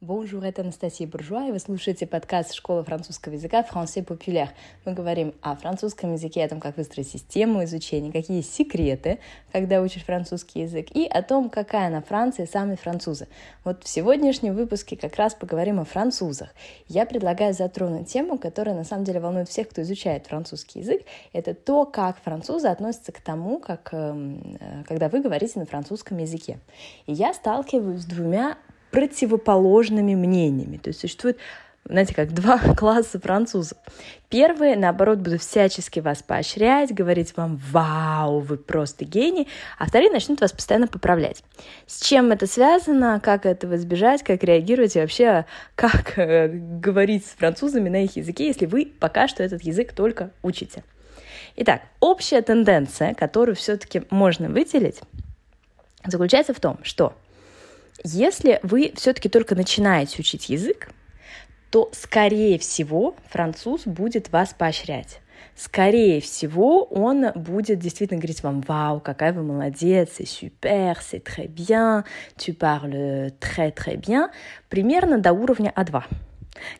Bonjour, это Анастасия Буржуа, и вы слушаете подкаст «Школа французского языка Français Populaire». Мы говорим о французском языке, о том, как выстроить систему изучения, какие секреты, когда учишь французский язык, и о том, какая на Франции сами французы. Вот в сегодняшнем выпуске как раз поговорим о французах. Я предлагаю затронуть тему, которая на самом деле волнует всех, кто изучает французский язык. Это то, как французы относятся к тому, как, эм, э, когда вы говорите на французском языке. И я сталкиваюсь с двумя противоположными мнениями. То есть существует знаете, как два класса французов. Первые, наоборот, будут всячески вас поощрять, говорить вам «Вау, вы просто гений», а вторые начнут вас постоянно поправлять. С чем это связано, как этого избежать, как реагировать и вообще как э, говорить с французами на их языке, если вы пока что этот язык только учите. Итак, общая тенденция, которую все-таки можно выделить, заключается в том, что если вы все-таки только начинаете учить язык, то, скорее всего, француз будет вас поощрять. Скорее всего, он будет действительно говорить вам «Вау, какая вы молодец, c'est super, c'est très bien, tu parles très très bien», примерно до уровня А2.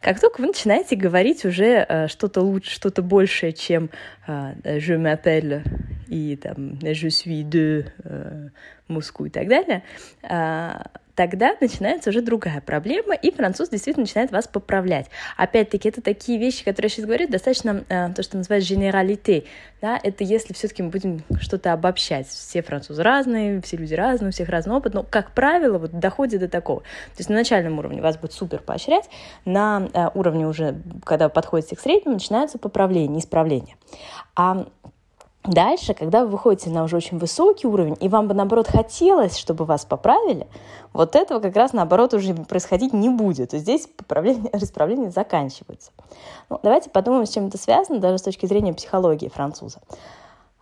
Как только вы начинаете говорить уже э, что-то лучше, что-то большее, чем э, «je m'appelle» и там «je suis de э, Москву» и так далее, э, тогда начинается уже другая проблема, и француз действительно начинает вас поправлять. Опять-таки, это такие вещи, которые я сейчас говорю, достаточно э, то, что называется генералите, да, это если все-таки мы будем что-то обобщать. Все французы разные, все люди разные, у всех разный опыт, но, как правило, вот доходит до такого. То есть на начальном уровне вас будет супер поощрять, на э, уровне уже, когда вы подходите к среднему, начинаются поправления, исправления. А Дальше, когда вы выходите на уже очень высокий уровень, и вам бы, наоборот, хотелось, чтобы вас поправили, вот этого как раз, наоборот, уже происходить не будет. То здесь поправление, исправление заканчивается. Ну, давайте подумаем, с чем это связано, даже с точки зрения психологии француза.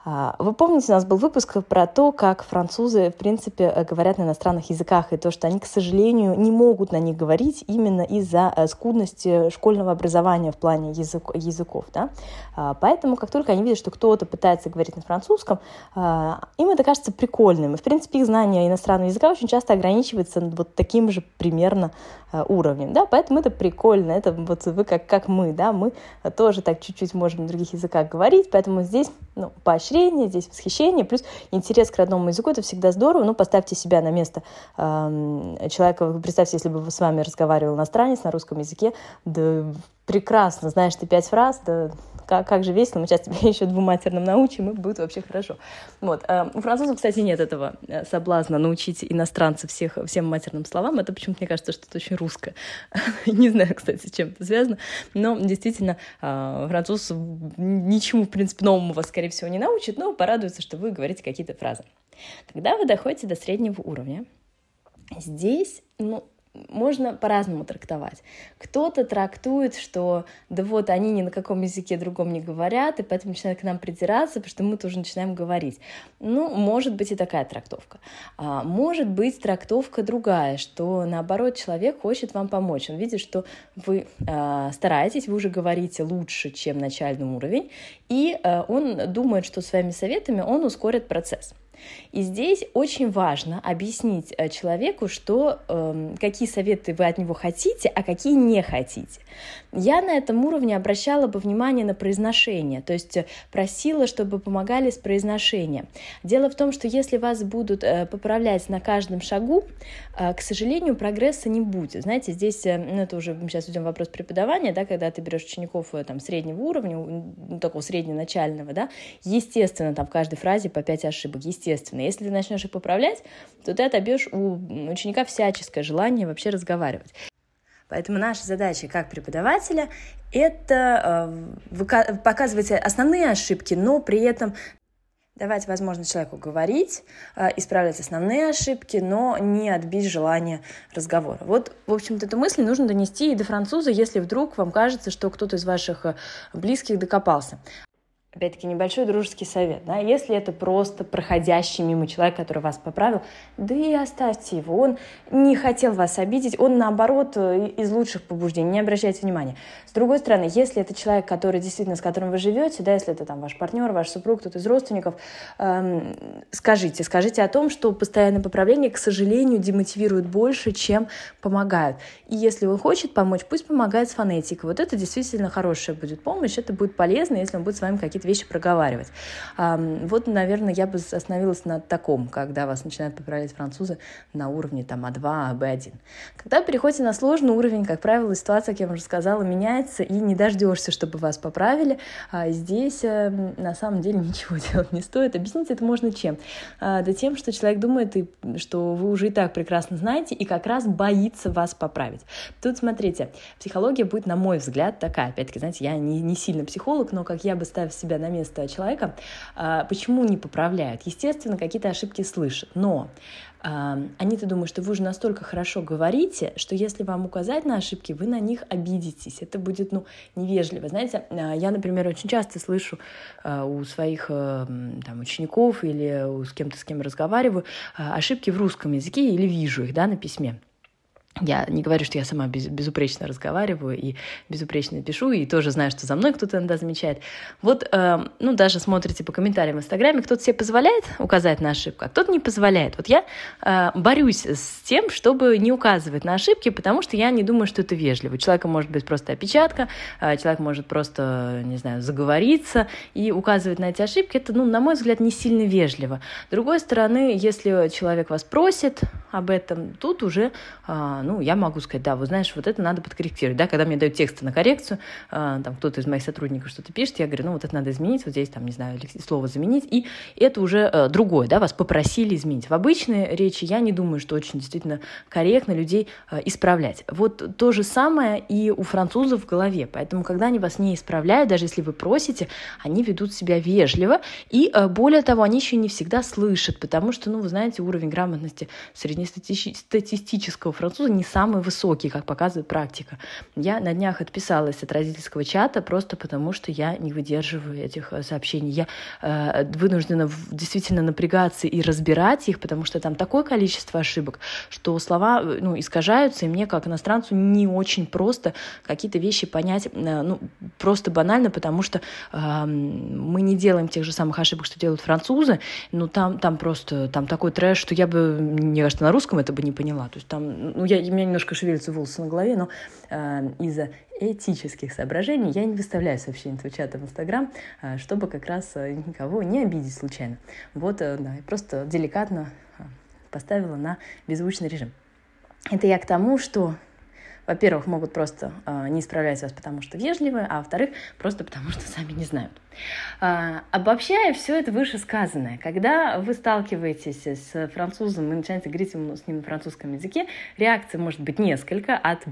А, вы помните, у нас был выпуск про то, как французы, в принципе, э, говорят на иностранных языках, и то, что они, к сожалению, не могут на них говорить именно из-за э, скудности школьного образования в плане язык, языков. Да? А, поэтому, как только они видят, что кто-то пытается говорить на французском, а, им это кажется прикольным. И, в принципе, их знание иностранного языка очень часто ограничивается вот таким же примерно э, уровнем. Да? Поэтому это прикольно. Это вот вы как, как мы, да, мы тоже так чуть-чуть можем на других языках говорить, поэтому здесь ну, поощрение поощрение, здесь восхищение, плюс интерес к родному языку, это всегда здорово. Ну, поставьте себя на место э, человека, представьте, если бы с вами разговаривал иностранец на русском языке, да прекрасно, знаешь ты пять фраз, да как, как же весело, мы сейчас тебя еще двум матерным научим, и будет вообще хорошо. Вот. Э, у французов, кстати, нет этого э, соблазна научить иностранцев всех, всем матерным словам. Это почему-то мне кажется, что это очень русское. Не знаю, кстати, с чем это связано, но действительно э, француз ничему, в принципе, новому вас, скорее всего, не научит, но порадуется, что вы говорите какие-то фразы. Когда вы доходите до среднего уровня, здесь, ну, можно по-разному трактовать. Кто-то трактует, что да вот они ни на каком языке другом не говорят, и поэтому начинают к нам придираться, потому что мы тоже начинаем говорить. Ну, может быть и такая трактовка. А, может быть трактовка другая, что наоборот человек хочет вам помочь. Он видит, что вы а, стараетесь, вы уже говорите лучше, чем начальный уровень, и а, он думает, что своими советами он ускорит процесс. И здесь очень важно объяснить э, человеку, что, э, какие советы вы от него хотите, а какие не хотите. Я на этом уровне обращала бы внимание на произношение, то есть э, просила, чтобы помогали с произношением. Дело в том, что если вас будут э, поправлять на каждом шагу, э, к сожалению, прогресса не будет. Знаете, здесь, э, ну, это уже сейчас идем вопрос преподавания, да, когда ты берешь учеников э, там, среднего уровня, ну, такого средненачального, да, естественно, там в каждой фразе по 5 ошибок, естественно, естественно. Если ты начнешь их поправлять, то ты отобьешь у ученика всяческое желание вообще разговаривать. Поэтому наша задача как преподавателя – это э, показывать основные ошибки, но при этом давать возможность человеку говорить, э, исправлять основные ошибки, но не отбить желание разговора. Вот, в общем-то, эту мысль нужно донести и до француза, если вдруг вам кажется, что кто-то из ваших э, близких докопался. Опять-таки, небольшой дружеский совет, да, если это просто проходящий мимо человек, который вас поправил, да и оставьте его, он не хотел вас обидеть, он, наоборот, э, из лучших побуждений, не обращайте внимания. С другой стороны, если это человек, который действительно, с которым вы живете, да, если это там ваш партнер, ваш супруг, кто-то из родственников, эм, скажите, скажите о том, что постоянное поправление, к сожалению, демотивирует больше, чем помогает. И если он хочет помочь, пусть помогает с фонетикой. Вот это действительно хорошая будет помощь, это будет полезно, если он будет с вами какие-то какие-то вещи проговаривать. Вот, наверное, я бы остановилась на таком, когда вас начинают поправлять французы на уровне там А2, А1. Когда переходите на сложный уровень, как правило, ситуация, как я вам уже сказала, меняется, и не дождешься, чтобы вас поправили. А здесь эм, на самом деле ничего делать не стоит. Объяснить это можно чем? А, да тем, что человек думает, что вы уже и так прекрасно знаете, и как раз боится вас поправить. Тут, смотрите, психология будет, на мой взгляд, такая. Опять-таки, знаете, я не, не сильно психолог, но как я бы ставив себя себя на место человека, а, почему не поправляют? Естественно, какие-то ошибки слышат, но а, они-то думают, что вы уже настолько хорошо говорите, что если вам указать на ошибки, вы на них обидитесь. Это будет, ну, невежливо. Знаете, а, я, например, очень часто слышу у своих э, там, учеников или с кем-то, с кем разговариваю, ошибки в русском языке или вижу их, да, на письме. Я не говорю, что я сама без, безупречно разговариваю и безупречно пишу, и тоже знаю, что за мной кто-то иногда замечает. Вот, э, ну, даже смотрите по комментариям в Инстаграме, кто-то себе позволяет указать на ошибку, а кто-то не позволяет. Вот я э, борюсь с тем, чтобы не указывать на ошибки, потому что я не думаю, что это вежливо. У человека может быть просто опечатка, э, человек может просто, не знаю, заговориться, и указывать на эти ошибки, это, ну, на мой взгляд, не сильно вежливо. С другой стороны, если человек вас просит об этом, тут уже э, ну, я могу сказать, да, вот знаешь, вот это надо подкорректировать, да, когда мне дают тексты на коррекцию, э, там кто-то из моих сотрудников что-то пишет, я говорю, ну, вот это надо изменить, вот здесь, там, не знаю, слово заменить, и это уже э, другое, да, вас попросили изменить. В обычной речи я не думаю, что очень действительно корректно людей э, исправлять. Вот то же самое и у французов в голове, поэтому, когда они вас не исправляют, даже если вы просите, они ведут себя вежливо, и э, более того, они еще не всегда слышат, потому что, ну, вы знаете, уровень грамотности среднестатистического француза не самый высокий, как показывает практика. Я на днях отписалась от родительского чата просто потому, что я не выдерживаю этих э, сообщений. Я э, вынуждена действительно напрягаться и разбирать их, потому что там такое количество ошибок, что слова э, ну, искажаются, и мне, как иностранцу, не очень просто какие-то вещи понять, э, ну, просто банально, потому что э, мы не делаем тех же самых ошибок, что делают французы, но там, там просто там такой трэш, что я бы, мне кажется, на русском это бы не поняла. То есть там, ну, я, у меня немножко шевелятся волосы на голове, но э, из-за этических соображений я не выставляю сообщения этого чата в Инстаграм, э, чтобы как раз э, никого не обидеть случайно. Вот, э, да, просто деликатно э, поставила на беззвучный режим. Это я к тому, что во-первых, могут просто э, не исправлять вас, потому что вежливые, а во-вторых, просто потому что сами не знают. А, обобщая все это вышесказанное, когда вы сталкиваетесь с французом и начинаете говорить ему с ним на французском языке, реакция может быть несколько, от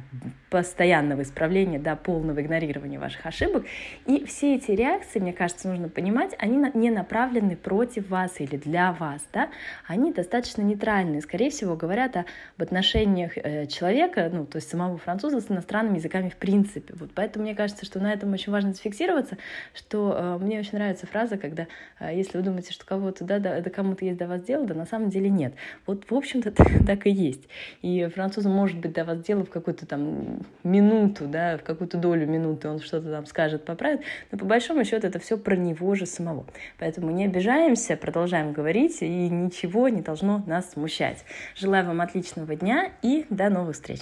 постоянного исправления до полного игнорирования ваших ошибок. И все эти реакции, мне кажется, нужно понимать, они не направлены против вас или для вас, да? они достаточно нейтральные, скорее всего, говорят об отношениях э, человека, ну, то есть самого француза с иностранными языками в принципе. Вот поэтому мне кажется, что на этом очень важно зафиксироваться, что э, мне очень нравится фраза, когда э, если вы думаете, что кого-то, да, да, да кому-то есть до вас дело, да на самом деле нет. Вот, в общем-то, так и есть. И французу может быть до вас дело в какую-то там минуту, да, в какую-то долю минуты он что-то там скажет, поправит, но по большому счету это все про него же самого. Поэтому не обижаемся, продолжаем говорить, и ничего не должно нас смущать. Желаю вам отличного дня и до новых встреч!